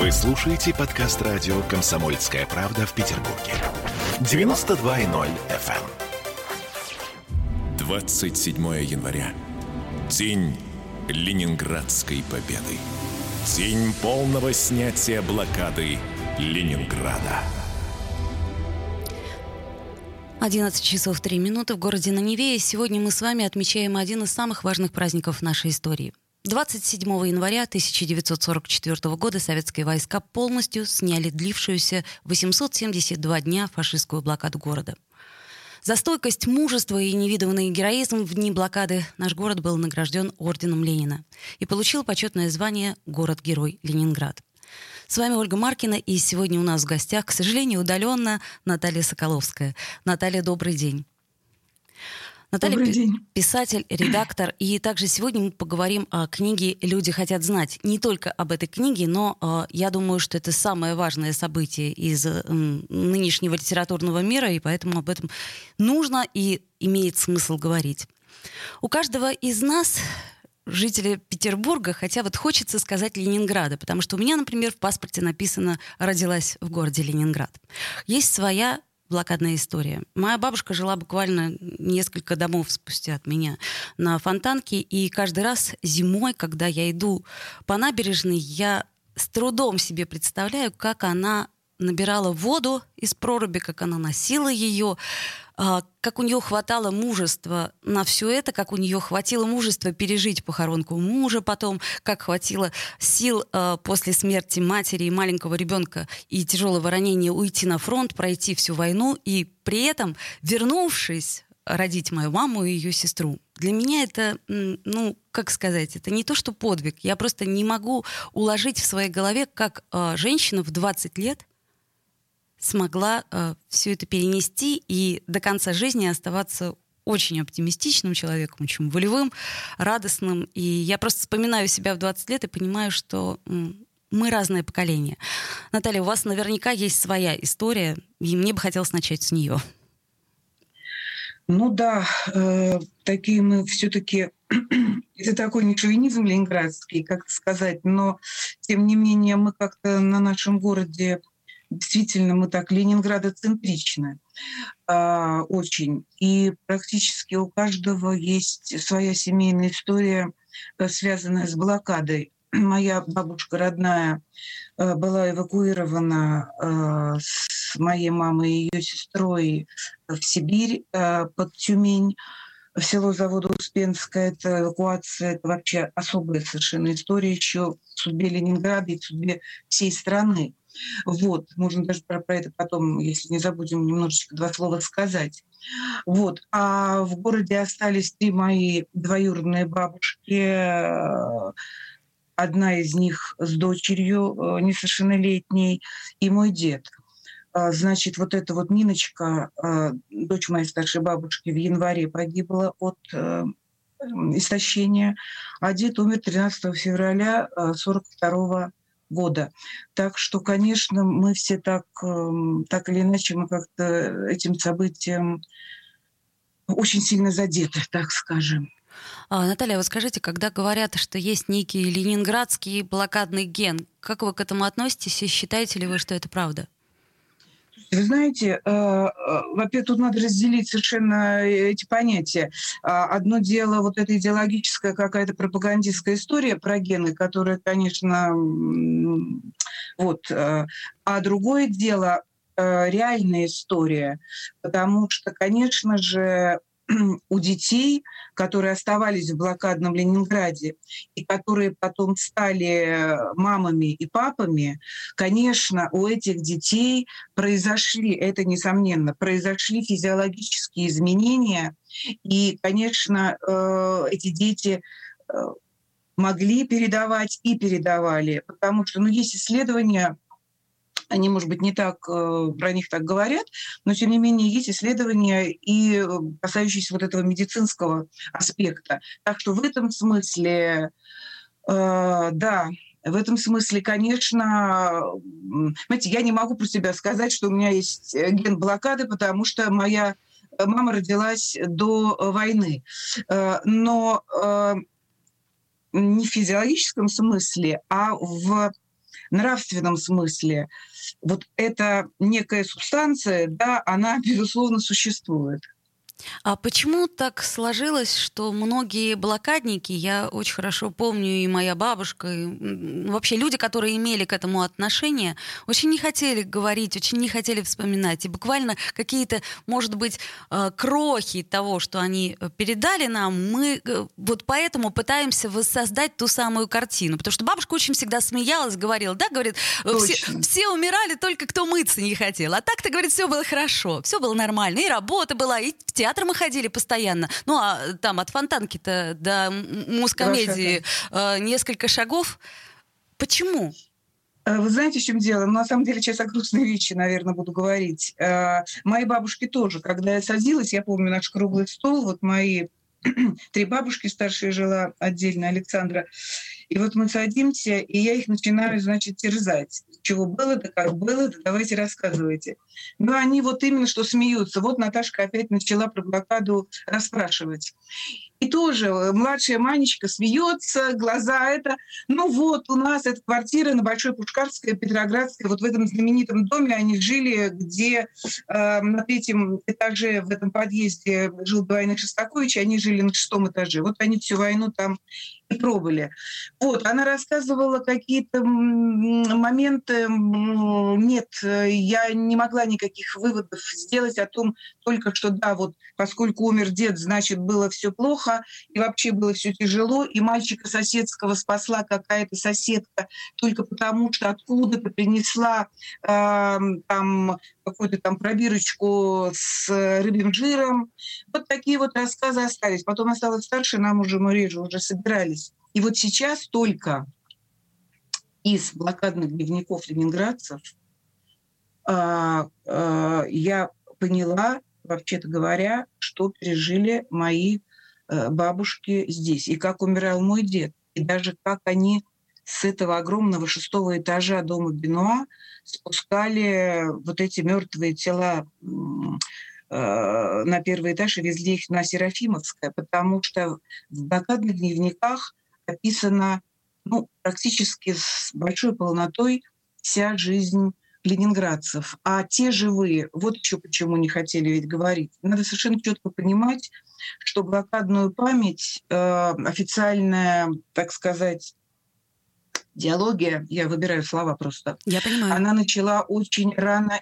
Вы слушаете подкаст радио «Комсомольская правда» в Петербурге. 92.0 FM. 27 января. День Ленинградской победы. День полного снятия блокады Ленинграда. 11 часов 3 минуты в городе на Неве. И сегодня мы с вами отмечаем один из самых важных праздников нашей истории. 27 января 1944 года советские войска полностью сняли длившуюся 872 дня фашистскую блокаду города. За стойкость, мужество и невиданный героизм в дни блокады наш город был награжден орденом Ленина и получил почетное звание «Город-герой Ленинград». С вами Ольга Маркина, и сегодня у нас в гостях, к сожалению, удаленно Наталья Соколовская. Наталья, добрый день. Наталья Добрый день. писатель, редактор. И также сегодня мы поговорим о книге «Люди хотят знать». Не только об этой книге, но э, я думаю, что это самое важное событие из э, нынешнего литературного мира, и поэтому об этом нужно и имеет смысл говорить. У каждого из нас жители Петербурга, хотя вот хочется сказать Ленинграда, потому что у меня, например, в паспорте написано «родилась в городе Ленинград». Есть своя блокадная история. Моя бабушка жила буквально несколько домов спустя от меня на Фонтанке, и каждый раз зимой, когда я иду по набережной, я с трудом себе представляю, как она набирала воду из проруби, как она носила ее, а, как у нее хватало мужества на все это, как у нее хватило мужества пережить похоронку мужа потом, как хватило сил э, после смерти матери и маленького ребенка и тяжелого ранения уйти на фронт, пройти всю войну и при этом, вернувшись, родить мою маму и ее сестру. Для меня это, ну, как сказать, это не то, что подвиг. Я просто не могу уложить в своей голове, как э, женщина в 20 лет смогла э, все это перенести и до конца жизни оставаться очень оптимистичным человеком, очень волевым, радостным. И я просто вспоминаю себя в 20 лет и понимаю, что мы разное поколение. Наталья, у вас наверняка есть своя история, и мне бы хотелось начать с нее. Ну да, э, такие мы все-таки это такой не шовинизм ленинградский, как сказать, но тем не менее мы как-то на нашем городе действительно мы так ленинградоцентричны э, очень. И практически у каждого есть своя семейная история, э, связанная с блокадой. Моя бабушка родная э, была эвакуирована э, с моей мамой и ее сестрой в Сибирь под Тюмень в село завода Успенская. Это эвакуация, это вообще особая совершенно история еще в судьбе Ленинграда и в судьбе всей страны. Вот, можно даже про, про это потом, если не забудем, немножечко два слова сказать. Вот. А в городе остались три мои двоюродные бабушки. Одна из них с дочерью э, несовершеннолетней, и мой дед. А, значит, вот эта вот Ниночка, э, дочь моей старшей бабушки, в январе погибла от э, истощения, а дед умер 13 февраля 1942 года. Так что, конечно, мы все так, эм, так или иначе, мы как-то этим событием очень сильно задеты, так скажем. А, Наталья, вы скажите, когда говорят, что есть некий ленинградский блокадный ген, как вы к этому относитесь и считаете ли вы, что это правда? Вы знаете, э, э, во-первых, тут надо разделить совершенно эти понятия. А, одно дело вот эта идеологическая какая-то пропагандистская история про гены, которая, конечно, вот. Э, а другое дело реальная история, потому что, конечно же, у детей, которые оставались в блокадном Ленинграде и которые потом стали мамами и папами, конечно, у этих детей произошли, это несомненно, произошли физиологические изменения, и, конечно, э, эти дети э, могли передавать и передавали, потому что, ну, есть исследования, они, может быть, не так э, про них так говорят, но тем не менее есть исследования и э, касающиеся вот этого медицинского аспекта. Так что в этом смысле, э, да, в этом смысле, конечно, знаете, я не могу про себя сказать, что у меня есть ген блокады, потому что моя мама родилась до войны. Но не в физиологическом смысле, а в нравственном смысле вот эта некая субстанция, да, она, безусловно, существует. А почему так сложилось, что многие блокадники, я очень хорошо помню, и моя бабушка, и вообще люди, которые имели к этому отношение, очень не хотели говорить, очень не хотели вспоминать. И буквально какие-то, может быть, э, крохи того, что они э, передали нам, мы э, вот поэтому пытаемся воссоздать ту самую картину. Потому что бабушка очень всегда смеялась, говорила, да, говорит, все, все умирали, только кто мыться не хотел. А так-то, говорит, все было хорошо, все было нормально. И работа была, и в театре театр мы ходили постоянно. Ну, а там от фонтанки-то до мускомедии э, несколько шагов. Почему? Э, вы знаете, в чем дело? Ну, на самом деле, сейчас о грустной вещи, наверное, буду говорить. Э, мои бабушки тоже, когда я садилась, я помню наш круглый стол, вот мои три бабушки старшие жила отдельно, Александра. И вот мы садимся, и я их начинаю, значит, терзать. Чего было, да как было, да давайте рассказывайте. Но они вот именно что смеются. Вот Наташка опять начала про блокаду расспрашивать. И тоже э, младшая Манечка смеется, глаза это. Ну вот, у нас эта квартира на Большой Пушкарской, Петроградской, вот в этом знаменитом доме они жили, где э, на третьем этаже в этом подъезде жил двойных Шостакович, они жили на шестом этаже. Вот они всю войну там и пробовали. Вот, она рассказывала какие-то моменты. Нет, я не могла никаких выводов сделать о том, только что да, вот поскольку умер дед, значит, было все плохо, и вообще было все тяжело, и мальчика соседского спасла какая-то соседка только потому, что откуда-то принесла э, там какую-то там пробирочку с рыбьим жиром. Вот такие вот рассказы остались. Потом я стала старше, нам уже мы реже уже собирались. И вот сейчас только из блокадных дневников ленинградцев э, э, я поняла, вообще-то говоря, что пережили мои бабушки здесь, и как умирал мой дед, и даже как они с этого огромного шестого этажа дома Бенуа спускали вот эти мертвые тела э, на первый этаж и везли их на Серафимовское, потому что в блокадных дневниках описана ну, практически с большой полнотой вся жизнь ленинградцев. А те живые, вот еще почему не хотели ведь говорить. Надо совершенно четко понимать, что блокадную память, э, официальная, так сказать, диалогия, я выбираю слова просто. Я понимаю. Она начала очень рано,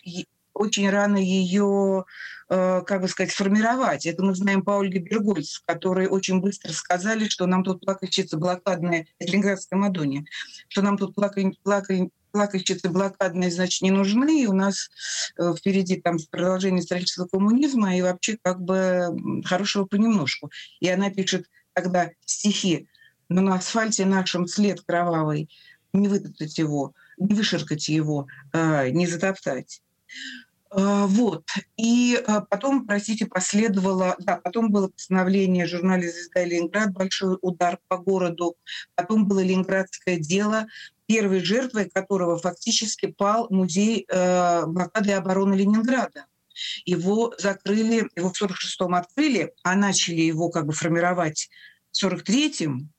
очень рано ее, э, как бы сказать, сформировать. Это мы знаем по Ольге Бергольц, которые очень быстро сказали, что нам тут плакальщица блокадная, Ленинградская Мадонья, что нам тут плакаль, плакаль, плакальщицы блокадные, значит, не нужны, и у нас э, впереди там продолжение строительства коммунизма и вообще как бы хорошего понемножку. И она пишет тогда стихи но на асфальте нашем след кровавый, не вытоптать его, не вышеркать его, э, не затоптать. Э, вот. И э, потом, простите, последовало, да, потом было постановление журнале «Звезда Ленинград», большой удар по городу, потом было ленинградское дело, первой жертвой которого фактически пал музей блокады и обороны Ленинграда. Его закрыли, его в 46-м открыли, а начали его как бы формировать в 43-м,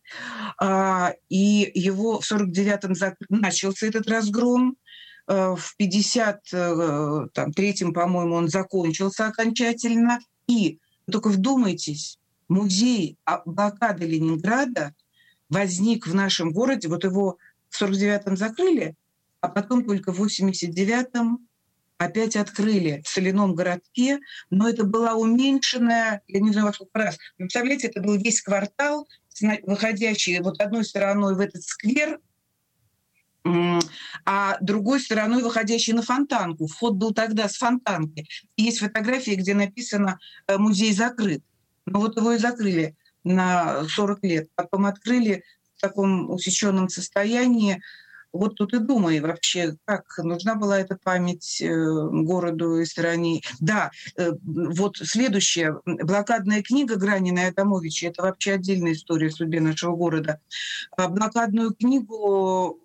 а, и его в 49-м начался этот разгром, э, в 53-м, по-моему, он закончился окончательно. И только вдумайтесь, музей блокады Ленинграда возник в нашем городе, вот его в 49-м закрыли, а потом только в 89-м опять открыли в соляном городке, но это была уменьшенная, я не знаю во сколько раз, представляете, это был весь квартал, выходящий вот одной стороной в этот сквер, а другой стороной выходящий на фонтанку. Вход был тогда с фонтанки. есть фотографии, где написано э, «Музей закрыт». Но вот его и закрыли на 40 лет. Потом открыли в таком усеченном состоянии. Вот тут и думай вообще, как нужна была эта память э, городу и стране. Да, э, вот следующая блокадная книга Гранина и Адамовича, это вообще отдельная история судьбы нашего города. А блокадную книгу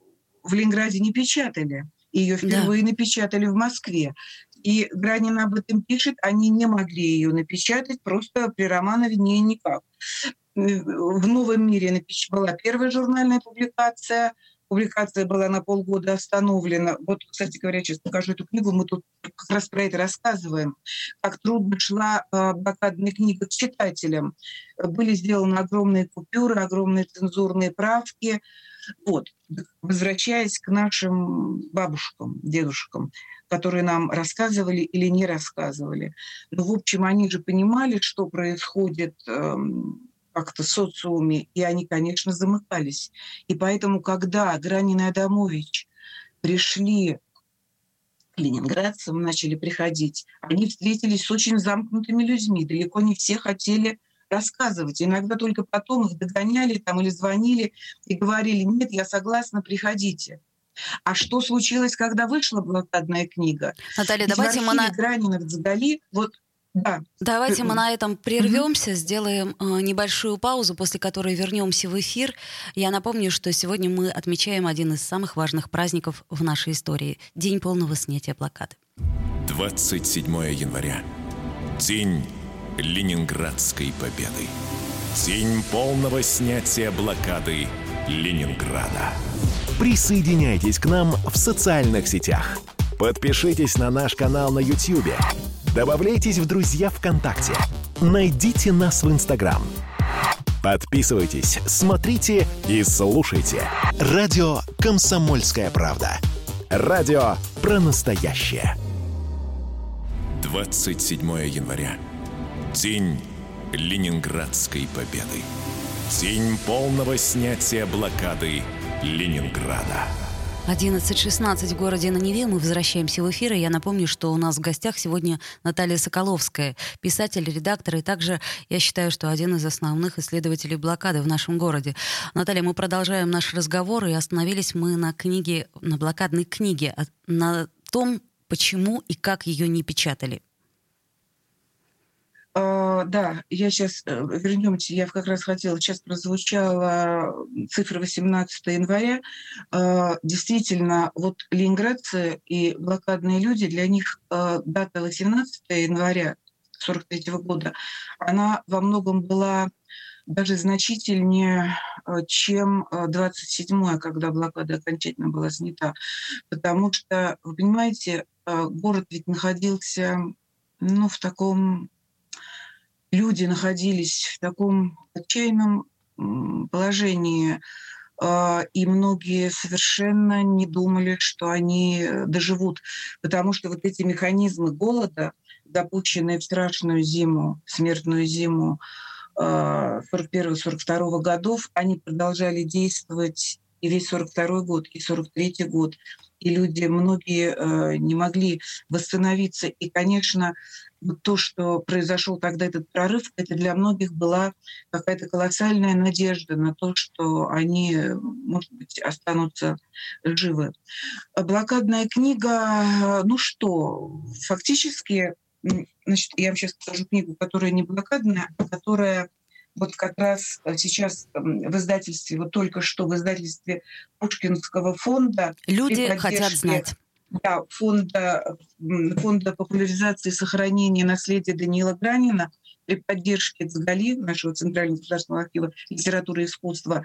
в Ленинграде не печатали. Ее впервые да. напечатали в Москве. И Гранин об этом пишет, они не могли ее напечатать, просто при Романове не никак. В «Новом мире» была первая журнальная публикация – публикация была на полгода остановлена. Вот, кстати говоря, сейчас покажу эту книгу, мы тут как раз про это рассказываем. Как трудно шла э, блокадная книга к читателям. Были сделаны огромные купюры, огромные цензурные правки. Вот. Возвращаясь к нашим бабушкам, дедушкам, которые нам рассказывали или не рассказывали. Но, в общем, они же понимали, что происходит эм, как-то социуме, и они, конечно, замыкались. И поэтому, когда Гранин и Адамович пришли к ленинградцам, начали приходить, они встретились с очень замкнутыми людьми. Далеко не все хотели рассказывать. Иногда только потом их догоняли там или звонили и говорили, нет, я согласна, приходите. А что случилось, когда вышла блокадная книга? Наталья, Ведь давайте мы на... Гранина в Дзагали, вот да. Давайте мы на этом прервемся, mm-hmm. сделаем э, небольшую паузу, после которой вернемся в эфир. Я напомню, что сегодня мы отмечаем один из самых важных праздников в нашей истории – День полного снятия блокады. 27 января. День Ленинградской победы. День полного снятия блокады Ленинграда. Присоединяйтесь к нам в социальных сетях. Подпишитесь на наш канал на YouTube – Добавляйтесь в друзья ВКонтакте. Найдите нас в Инстаграм. Подписывайтесь, смотрите и слушайте. Радио «Комсомольская правда». Радио про настоящее. 27 января. День Ленинградской победы. День полного снятия блокады Ленинграда. 11.16 в городе на Неве. Мы возвращаемся в эфир. И я напомню, что у нас в гостях сегодня Наталья Соколовская, писатель, редактор и также, я считаю, что один из основных исследователей блокады в нашем городе. Наталья, мы продолжаем наш разговор, и остановились мы на книге, на блокадной книге, на том, почему и как ее не печатали. Uh, да, я сейчас, э, вернемте, я как раз хотела, сейчас прозвучала цифра 18 января. Uh, действительно, вот ленинградцы и блокадные люди, для них uh, дата 18 января 43 года, она во многом была даже значительнее, чем 27-я, когда блокада окончательно была снята. Потому что, вы понимаете, город ведь находился ну, в таком люди находились в таком отчаянном положении, а, и многие совершенно не думали, что они доживут, потому что вот эти механизмы голода, допущенные в страшную зиму, смертную зиму 41-42 а, годов, они продолжали действовать и весь 42 год, и 43 год. И люди, многие э, не могли восстановиться. И, конечно, то, что произошел тогда этот прорыв, это для многих была какая-то колоссальная надежда на то, что они, может быть, останутся живы. Блокадная книга, ну что, фактически, значит, я вам сейчас покажу книгу, которая не блокадная, а которая вот как раз сейчас в издательстве, вот только что в издательстве Пушкинского фонда... Люди хотят знать да, фонда, фонда популяризации и сохранения наследия Даниила Гранина при поддержке ЦГАЛИ, нашего Центрального государственного архива литературы и искусства,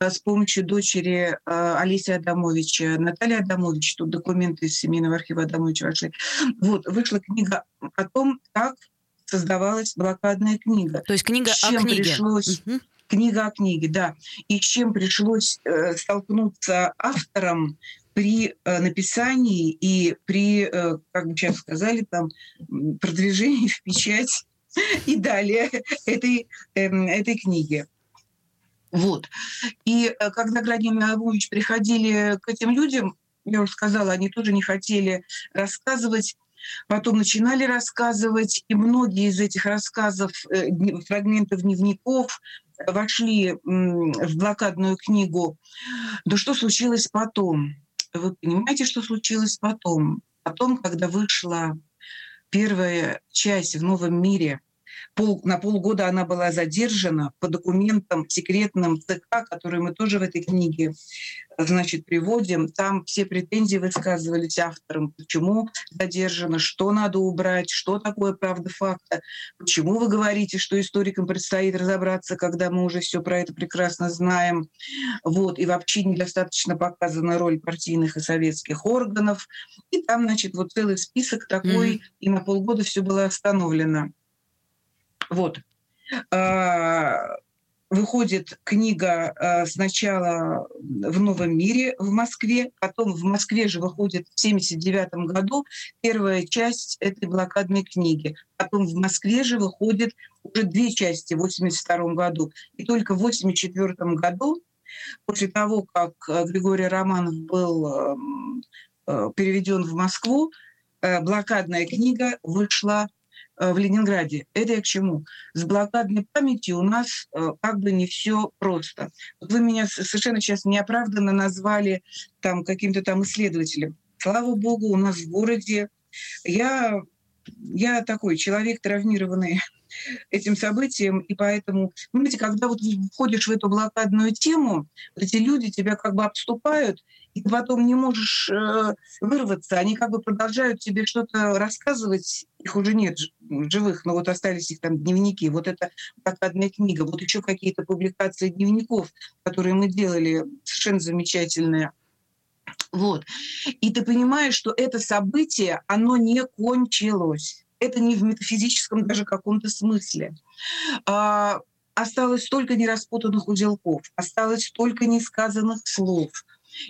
э, с помощью дочери э, Олеси Адамовича, Натальи Адамович, тут документы из семейного архива Адамовича вошли. Вот, вышла книга о том, как создавалась блокадная книга. То есть книга о книге. Пришлось... Угу. Книга о книге, да. И с чем пришлось э, столкнуться авторам при э, написании и при, э, как бы сейчас сказали, там, продвижении в печать и далее этой, эм, этой книги. Вот. И э, когда Градин и Абович приходили к этим людям, я уже сказала, они тоже не хотели рассказывать, потом начинали рассказывать, и многие из этих рассказов, фрагментов дневников вошли в блокадную книгу. Но что случилось потом? вы понимаете, что случилось потом? Потом, когда вышла первая часть в новом мире пол, на полгода она была задержана по документам секретным ЦК, которые мы тоже в этой книге значит, приводим. Там все претензии высказывались авторам, почему задержано, что надо убрать, что такое правда факта, почему вы говорите, что историкам предстоит разобраться, когда мы уже все про это прекрасно знаем. Вот. И вообще недостаточно показана роль партийных и советских органов. И там, значит, вот целый список такой, mm-hmm. и на полгода все было остановлено. Вот. А, выходит книга а, сначала в Новом мире в Москве, потом в Москве же выходит в 1979 году первая часть этой блокадной книги. Потом в Москве же выходит уже две части в 1982 году. И только в 1984 году, после того, как а, Григорий Романов был переведен в Москву, блокадная книга вышла Э, в Ленинграде. Это я к чему? С блокадной памятью у нас э, как бы не все просто. Вы меня совершенно сейчас неоправданно назвали там каким-то там исследователем. Слава богу, у нас в городе я, я такой человек травмированный этим событием, и поэтому, понимаете, когда вот входишь в эту блокадную тему, эти люди тебя как бы обступают, и ты потом не можешь э, вырваться, они как бы продолжают тебе что-то рассказывать, их уже нет живых, но вот остались их там дневники, вот это блокадная книга, вот еще какие-то публикации дневников, которые мы делали, совершенно замечательные. Вот. И ты понимаешь, что это событие, оно не кончилось это не в метафизическом даже каком-то смысле. А, осталось столько нераспутанных узелков, осталось столько несказанных слов.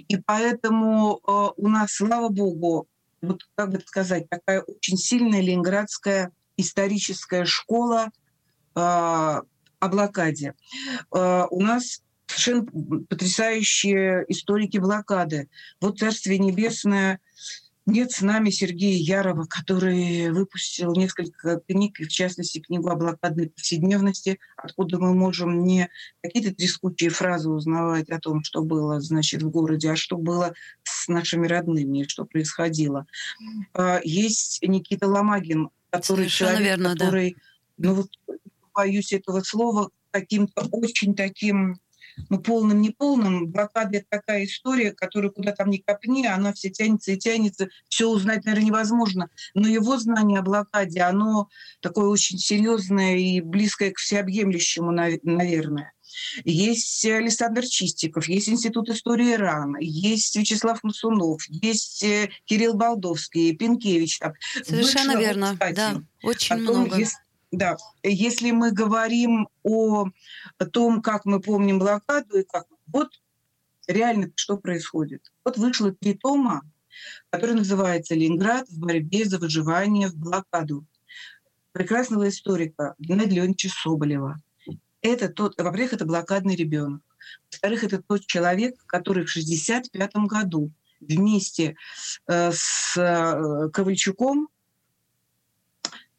И поэтому э, у нас, слава богу, вот как бы сказать, такая очень сильная ленинградская историческая школа э, о блокаде. Э, у нас совершенно потрясающие историки блокады. Вот Царствие Небесное нет с нами Сергея Ярова, который выпустил несколько книг, в частности, книгу о блокадной повседневности, откуда мы можем не какие-то трескучие фразы узнавать о том, что было, значит, в городе, а что было с нашими родными, что происходило. А, есть Никита Ломагин, который Совершенно человек, верно, который, да. ну вот боюсь этого слова, каким-то очень таким ну, полным, неполным. Блокада – это такая история, которая куда там ни копни, она все тянется и тянется. Все узнать, наверное, невозможно. Но его знание о блокаде, оно такое очень серьезное и близкое к всеобъемлющему, наверное. Есть Александр Чистиков, есть Институт истории Ирана, есть Вячеслав Мусунов, есть э, Кирилл Балдовский, Пинкевич. Совершенно Вышло, верно, кстати, да, очень много. Есть да, если мы говорим о, том, как мы помним блокаду, и как вот реально что происходит. Вот вышло три тома, которые называются «Ленинград в борьбе за выживание в блокаду» прекрасного историка Геннадия Леонидовича Соболева. Это тот, во-первых, это блокадный ребенок. Во-вторых, это тот человек, который в 1965 году вместе э, с э, Ковальчуком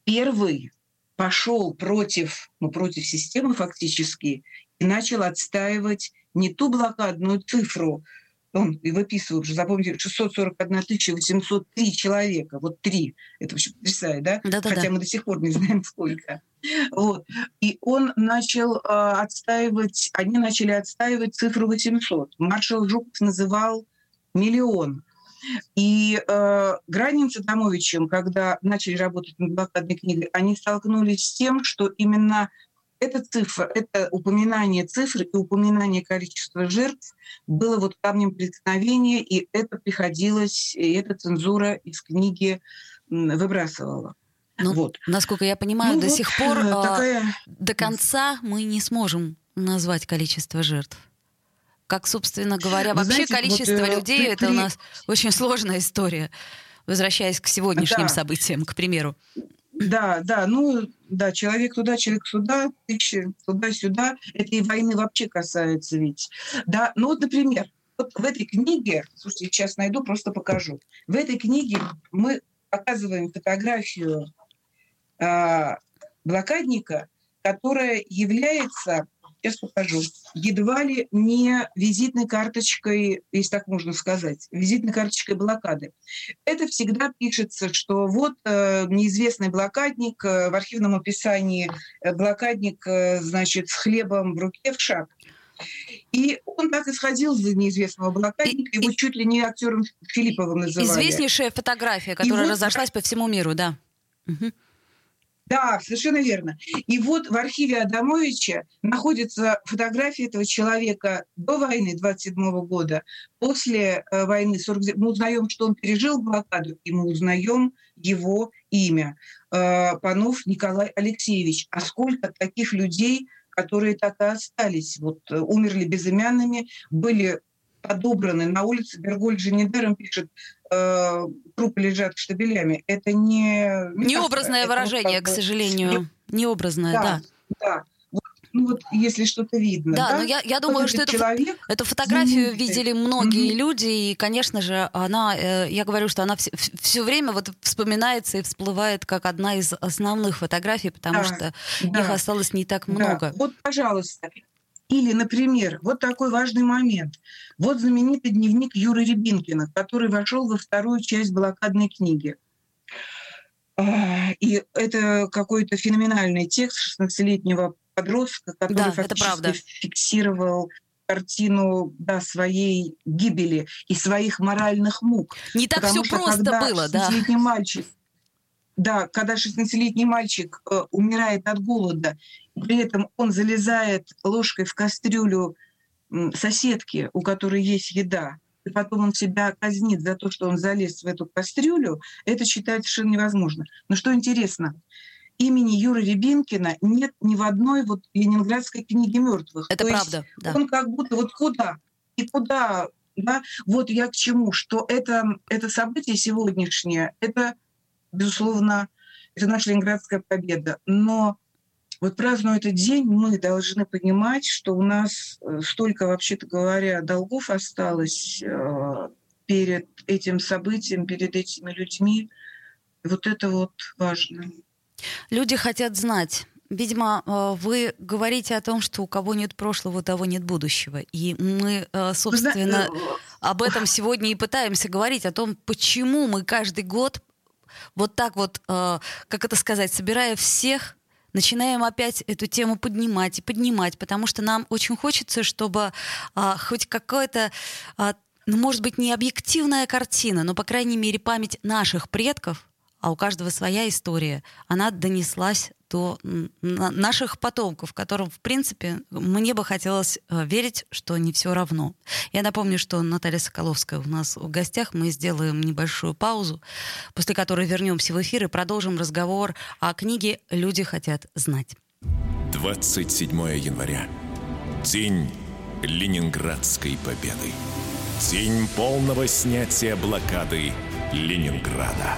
первый пошел против, ну, против системы фактически и начал отстаивать не ту блокадную цифру, он и выписывал уже, запомните, 641 803 человека, вот три, это вообще потрясает, да? да, да Хотя да. мы до сих пор не знаем сколько. Вот. И он начал э, отстаивать, они начали отстаивать цифру 800. Маршал Жуков называл миллион. И э, Гранин с Адамовичем, когда начали работать над блокадной книгой, они столкнулись с тем, что именно эта цифра, это упоминание цифр и упоминание количества жертв было вот камнем преткновения, и это приходилось, и эта цензура из книги выбрасывала. Ну, вот. Насколько я понимаю, ну, до вот сих пор э, такая... до конца мы не сможем назвать количество жертв. Как, собственно говоря, Вы вообще знаете, количество вот, э, людей при, это у нас очень сложная история. Возвращаясь к сегодняшним да. событиям, к примеру. Да, да, ну да, человек туда, человек сюда, тысячи туда-сюда. Это и войны вообще касается ведь. Да, ну вот, например, вот в этой книге, слушайте, сейчас найду, просто покажу. В этой книге мы показываем фотографию э, блокадника, которая является сейчас покажу, едва ли не визитной карточкой, если так можно сказать, визитной карточкой блокады. Это всегда пишется, что вот э, неизвестный блокадник, э, в архивном описании э, блокадник, э, значит, с хлебом в руке в шаг. И он так исходил за неизвестного блокадника, его и, чуть ли не актером Филипповым называли. Известнейшая фотография, которая и разошлась вот... по всему миру, да. Угу. Да, совершенно верно. И вот в архиве Адамовича находится фотография этого человека до войны 27 года, после э, войны 40 Мы узнаем, что он пережил блокаду, и мы узнаем его имя. Э, Панов Николай Алексеевич. А сколько таких людей, которые так и остались, вот э, умерли безымянными, были подобраны на улице. Берголь же пишет, э, трупы лежат штабелями. Это не... Необразное это выражение, вот, к сожалению. Необразное, да. Да, да. ну вот если что-то видно. Да, да? но я, я думаю, вот что человек, эту фотографию видели многие mm-hmm. люди, и, конечно же, она, э, я говорю, что она все, все время вот вспоминается и всплывает как одна из основных фотографий, потому да, что да, их осталось не так много. Да. Вот, пожалуйста, или, например, вот такой важный момент. Вот знаменитый дневник Юры Рябинкина, который вошел во вторую часть блокадной книги. А, и это какой-то феноменальный текст 16-летнего подростка, который да, фактически фиксировал картину да, своей гибели и своих моральных мук. Не так все просто было, да. мальчик да, когда 16-летний мальчик э, умирает от голода, при этом он залезает ложкой в кастрюлю соседки, у которой есть еда, и потом он себя казнит за то, что он залез в эту кастрюлю, это считать совершенно невозможно. Но что интересно, имени Юры Рябинкина нет ни в одной вот ленинградской книге мертвых. Это то правда, да. Он как будто вот куда и куда, да, вот я к чему, что это, это событие сегодняшнее, это безусловно, это наша Ленинградская победа. Но вот празднуя этот день, мы должны понимать, что у нас э, столько, вообще-то говоря, долгов осталось э, перед этим событием, перед этими людьми. Вот это вот важно. Люди хотят знать. Видимо, э, вы говорите о том, что у кого нет прошлого, у того нет будущего. И мы, собственно, об этом сегодня и пытаемся говорить, о том, почему мы каждый год вот так вот, э, как это сказать, собирая всех, начинаем опять эту тему поднимать и поднимать, потому что нам очень хочется, чтобы э, хоть какое-то, э, ну, может быть, не объективная картина, но, по крайней мере, память наших предков, а у каждого своя история, она донеслась до наших потомков, которым, в принципе, мне бы хотелось э, верить, что не все равно. Я напомню, что Наталья Соколовская у нас в гостях. Мы сделаем небольшую паузу, после которой вернемся в эфир и продолжим разговор о книге «Люди хотят знать». 27 января. День Ленинградской победы. День полного снятия блокады Ленинграда.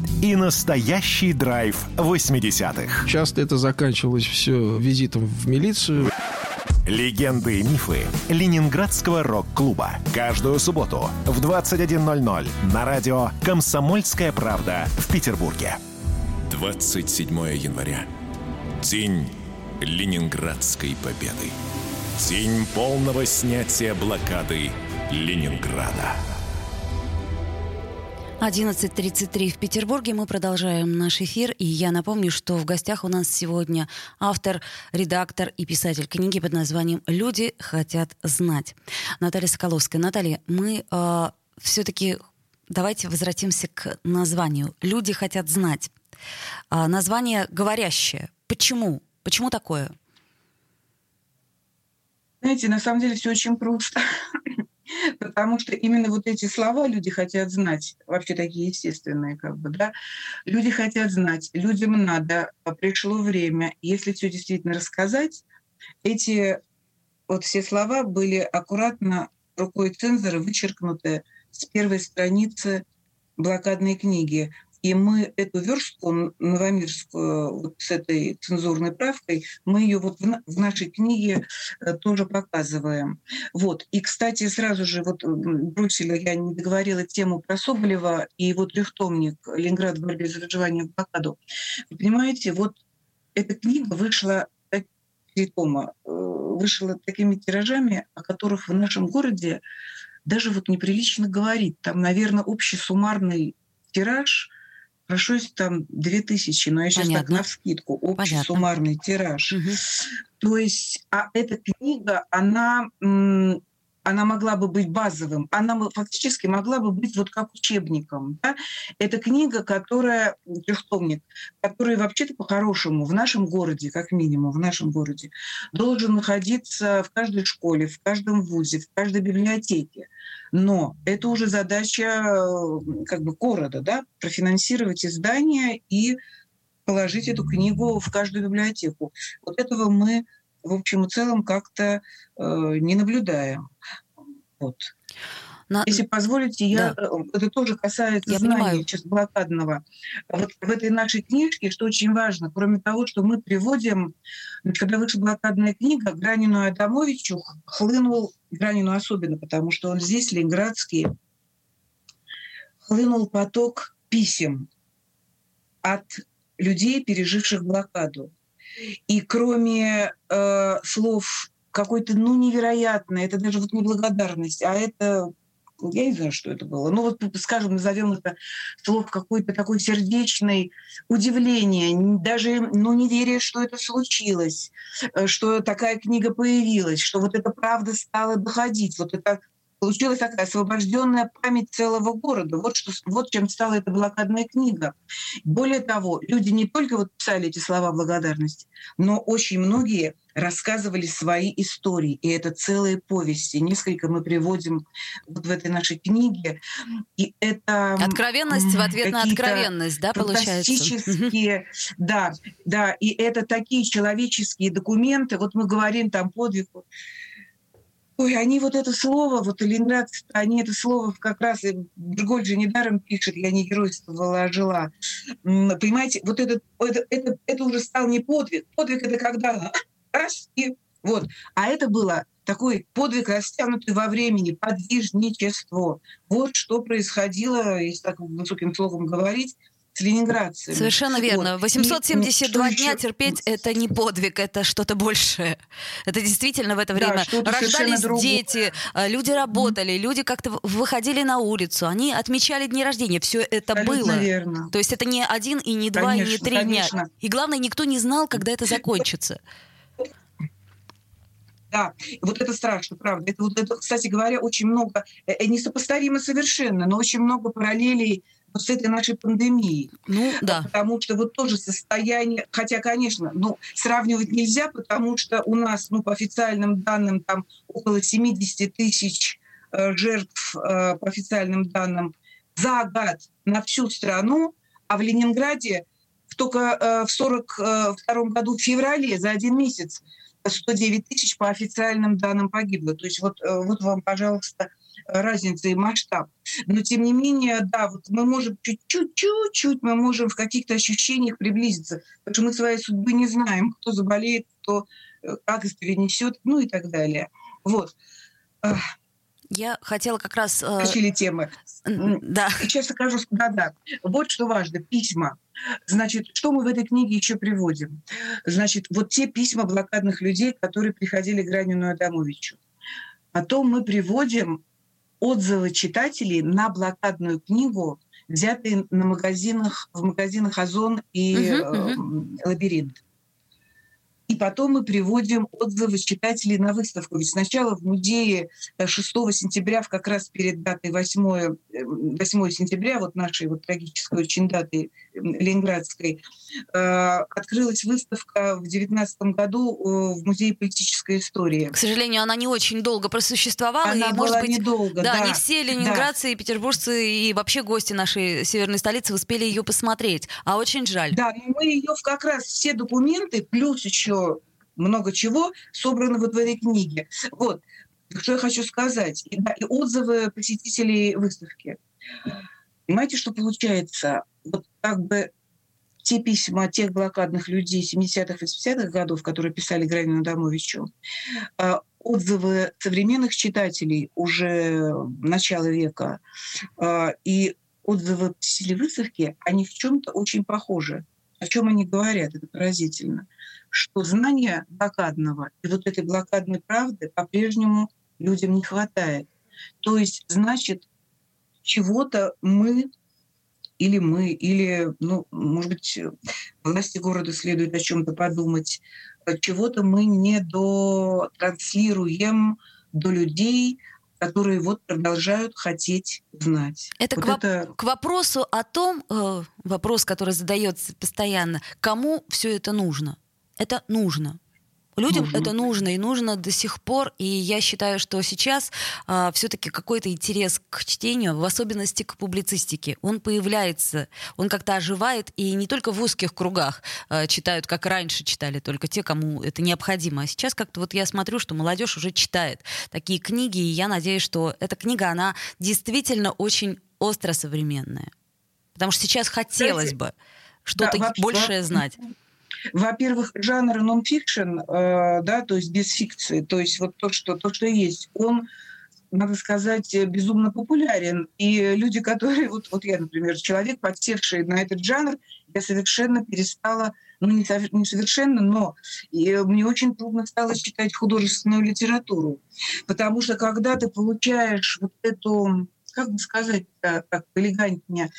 и настоящий драйв 80-х. Часто это заканчивалось все визитом в милицию. Легенды и мифы Ленинградского рок-клуба. Каждую субботу в 21.00 на радио «Комсомольская правда» в Петербурге. 27 января. День Ленинградской победы. День полного снятия блокады Ленинграда. 11.33 в Петербурге. Мы продолжаем наш эфир. И я напомню, что в гостях у нас сегодня автор, редактор и писатель книги под названием «Люди хотят знать». Наталья Соколовская. Наталья, мы э, все-таки давайте возвратимся к названию. «Люди хотят знать». Э, название говорящее. Почему? Почему такое? Знаете, на самом деле все очень просто. Потому что именно вот эти слова люди хотят знать, вообще такие естественные, как бы, да. Люди хотят знать, людям надо, а пришло время, если все действительно рассказать, эти вот все слова были аккуратно рукой цензора вычеркнуты с первой страницы блокадной книги. И мы эту верстку новомирскую вот с этой цензурной правкой, мы ее вот в, в нашей книге э, тоже показываем. Вот. И, кстати, сразу же вот бросила, я не договорила тему про Соболева и его трехтомник «Ленинград в борьбе за выживание в блокаду». Вы понимаете, вот эта книга вышла три тома, э, вышла такими тиражами, о которых в нашем городе даже вот неприлично говорить. Там, наверное, общий суммарный тираж – Хорошо, если там 2000, но я сейчас Понятно. так на вскидку, общий Понятно. суммарный тираж. Угу. То есть, а эта книга, она, она могла бы быть базовым, она фактически могла бы быть вот как учебником. Да? Это книга, которая, трехтомник, который вообще-то по-хорошему в нашем городе, как минимум в нашем городе, должен находиться в каждой школе, в каждом вузе, в каждой библиотеке. Но это уже задача как бы города, да, профинансировать издание и положить эту книгу в каждую библиотеку. Вот этого мы, в общем и целом, как-то э, не наблюдаем. Вот. На... Если позволите, я, да. Э, это тоже касается я знаний сейчас блокадного. Вот в этой нашей книжке, что очень важно, кроме того, что мы приводим, когда вышла блокадная книга, Гранину Адамовичу хлынул, Гранину особенно, потому что он здесь, ленинградский, хлынул поток писем от людей, переживших блокаду. И кроме э, слов какой-то, ну, невероятной, это даже вот не благодарность, а это я не знаю, что это было. Ну вот, скажем, назовем это слов какой-то такой сердечной удивление, даже, ну, не веря, что это случилось, э, что такая книга появилась, что вот эта правда стала доходить, вот это Получилась такая освобожденная память целого города. Вот, что, вот чем стала эта блокадная книга. Более того, люди не только вот писали эти слова благодарности, но очень многие рассказывали свои истории. И это целые повести. Несколько мы приводим вот в этой нашей книге. И это... Откровенность в ответ на откровенность, да, получается? Фантастические, да, да. И это такие человеческие документы. Вот мы говорим там подвиг Ой, они вот это слово, вот Ленинград, они это слово как раз, Бергольд же недаром пишет, я не геройствовала, а жила. Понимаете, вот это, это, это, это уже стал не подвиг. Подвиг это когда раз и вот. А это было такой подвиг, растянутый во времени, подвижничество. Вот что происходило, если так высоким слогом говорить, с ленинградцами. Совершенно верно. 872 и, дня еще... терпеть – это не подвиг, это что-то большее. Это действительно в это время да, рождались дети, э, люди работали, mm-hmm. люди как-то выходили на улицу, они отмечали дни рождения. Все это Абсолютно было. Верно. То есть это не один и не два конечно, и не три конечно. дня. И главное, никто не знал, когда это закончится. Да, вот это страшно, правда. Это, вот, это, кстати говоря, очень много, э, э, несопоставимо совершенно, но очень много параллелей вот с этой нашей пандемией. Ну, да. Потому что вот тоже состояние, хотя, конечно, ну, сравнивать нельзя, потому что у нас, ну, по официальным данным, там около 70 тысяч э, жертв э, по официальным данным за год на всю страну, а в Ленинграде только э, в 42 э, году в феврале за один месяц 109 тысяч по официальным данным погибло. То есть вот, э, вот вам, пожалуйста, разница и масштаб. Но тем не менее, да, вот мы можем чуть-чуть, мы можем в каких-то ощущениях приблизиться, потому что мы своей судьбы не знаем, кто заболеет, кто э, как их перенесет, ну и так далее. Вот. Я хотела как раз... Включили э... темы. Да. Сейчас скажу, да-да. Вот что важно, письма. Значит, что мы в этой книге еще приводим? Значит, вот те письма блокадных людей, которые приходили к Гранину Адамовичу. Потом мы приводим отзывы читателей на блокадную книгу, взятые на магазинах, в магазинах «Озон» и uh-huh, uh-huh. «Лабиринт». И потом мы приводим отзывы читателей на выставку. Ведь сначала в музее 6 э, сентября, как раз перед датой 8 8 сентября, вот нашей вот трагической очень даты ленинградской, открылась выставка в 19 году в Музее политической истории. К сожалению, она не очень долго просуществовала. Она и, была может быть, недолго, да, да. не все ленинградцы да. и петербуржцы и вообще гости нашей северной столицы успели ее посмотреть. А очень жаль. Да, но мы ее как раз все документы, плюс еще много чего собрано вот в этой книге. Вот. Что я хочу сказать? И, да, и отзывы посетителей выставки. Понимаете, что получается? Вот как бы те письма тех блокадных людей 70-х, 80-х годов, которые писали Гранину Адамовичу, отзывы современных читателей уже начала века и отзывы посетителей выставки, они в чем-то очень похожи. О чем они говорят? Это поразительно. Что знания блокадного и вот этой блокадной правды по-прежнему людям не хватает. То есть, значит, чего-то мы или мы, или, ну, может быть, власти города следует о чем-то подумать, чего-то мы не дотранслируем до людей, которые вот продолжают хотеть знать. Это, вот к, это... к вопросу о том, э, вопрос, который задается постоянно, кому все это нужно? Это нужно. Людям нужно. это нужно и нужно до сих пор. И я считаю, что сейчас а, все-таки какой-то интерес к чтению, в особенности к публицистике, он появляется, он как-то оживает, и не только в узких кругах а, читают, как раньше читали, только те, кому это необходимо. А сейчас как-то вот я смотрю, что молодежь уже читает такие книги, и я надеюсь, что эта книга, она действительно очень остро современная. Потому что сейчас хотелось бы что-то да, большее знать во-первых, жанр нон-фикшн, э, да, то есть без фикции, то есть вот то, что, то, что есть, он надо сказать, безумно популярен. И люди, которые... Вот, вот я, например, человек, подсевший на этот жанр, я совершенно перестала ну, не, не совершенно, но и мне очень трудно стало читать художественную литературу. Потому что когда ты получаешь вот эту, как бы сказать так элегантнее,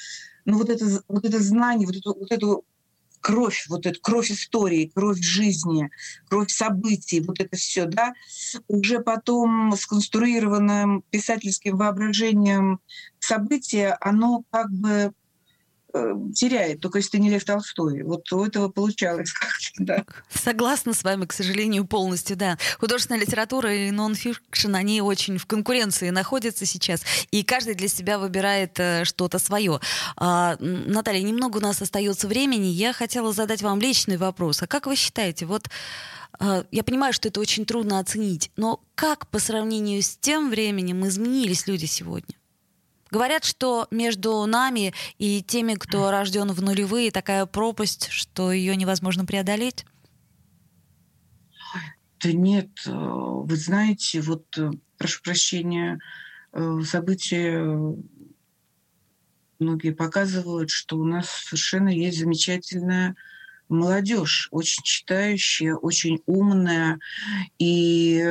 ну вот это, вот это знание, вот эту, вот эту кровь, вот эту кровь истории, кровь жизни, кровь событий, вот это все, да, уже потом сконструированным писательским воображением события, оно как бы теряет, только если ты не Лев Толстой. Вот у этого получалось да. Согласна с вами, к сожалению, полностью, да. Художественная литература и нон-фикшн, они очень в конкуренции находятся сейчас, и каждый для себя выбирает э, что-то свое. А, Наталья, немного у нас остается времени. Я хотела задать вам личный вопрос. А как вы считаете, вот э, я понимаю, что это очень трудно оценить, но как по сравнению с тем временем изменились люди сегодня? Говорят, что между нами и теми, кто рожден в нулевые, такая пропасть, что ее невозможно преодолеть? Да нет, э, вы знаете, вот, э, прошу прощения, э, события многие показывают, что у нас совершенно есть замечательная молодежь, очень читающая, очень умная и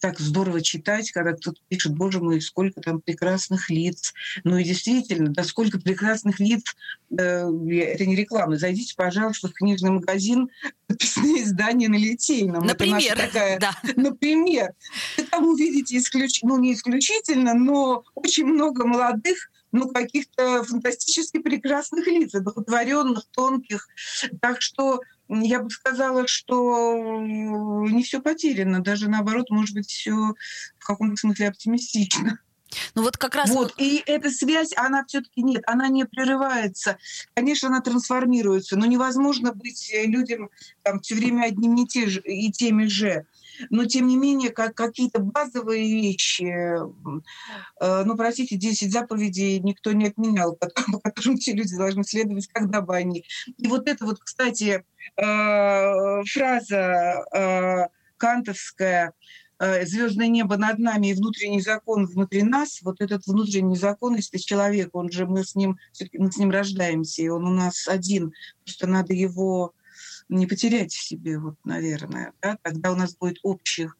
так здорово читать, когда кто-то пишет, боже мой, сколько там прекрасных лиц. Ну и действительно, да сколько прекрасных лиц, э, это не реклама. Зайдите, пожалуйста, в книжный магазин подписные издания на Литейном. Например, такая, да. Например. Вы там увидите, исключ... ну не исключительно, но очень много молодых ну, каких-то фантастически прекрасных лиц, одухотворенных, тонких. Так что я бы сказала, что не все потеряно, даже наоборот, может быть, все в каком-то смысле оптимистично. Ну вот как раз... Вот, и эта связь, она все-таки нет, она не прерывается. Конечно, она трансформируется, но невозможно быть людям там все время одними и, те же, и теми же но тем не менее как какие-то базовые вещи, э, ну, простите, 10 заповедей никто не отменял, по которым все люди должны следовать, когда бы они. И вот это вот, кстати, э, фраза э, кантовская звездное небо над нами и внутренний закон внутри нас, вот этот внутренний закон, если человек, он же мы с ним, мы с ним рождаемся, и он у нас один, просто надо его не потерять в себе, вот, наверное. Да? Тогда у нас будет общих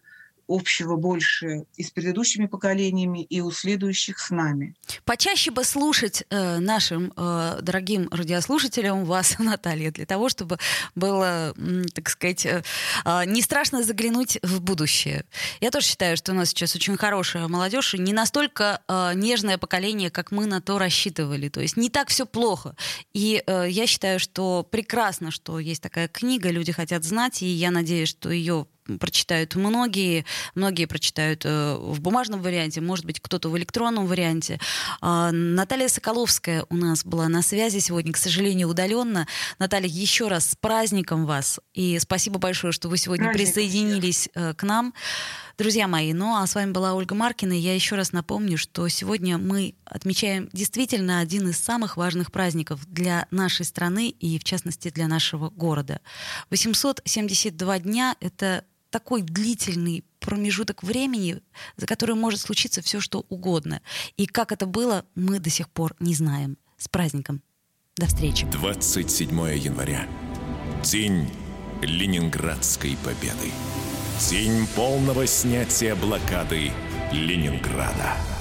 общего больше и с предыдущими поколениями, и у следующих с нами. Почаще бы слушать э, нашим э, дорогим радиослушателям вас, Наталья, для того, чтобы было, так сказать, э, э, не страшно заглянуть в будущее. Я тоже считаю, что у нас сейчас очень хорошая молодежь, и не настолько э, нежное поколение, как мы на то рассчитывали. То есть не так все плохо. И э, я считаю, что прекрасно, что есть такая книга, люди хотят знать, и я надеюсь, что ее прочитают многие, многие прочитают э, в бумажном варианте, может быть, кто-то в электронном варианте. Э, Наталья Соколовская у нас была на связи сегодня, к сожалению, удаленно. Наталья, еще раз с праздником вас, и спасибо большое, что вы сегодня Праздник присоединились всех. к нам. Друзья мои, ну а с вами была Ольга Маркина. Я еще раз напомню, что сегодня мы отмечаем действительно один из самых важных праздников для нашей страны и, в частности, для нашего города. 872 дня — это такой длительный промежуток времени, за который может случиться все, что угодно. И как это было, мы до сих пор не знаем. С праздником. До встречи. 27 января. День Ленинградской победы. День полного снятия блокады Ленинграда.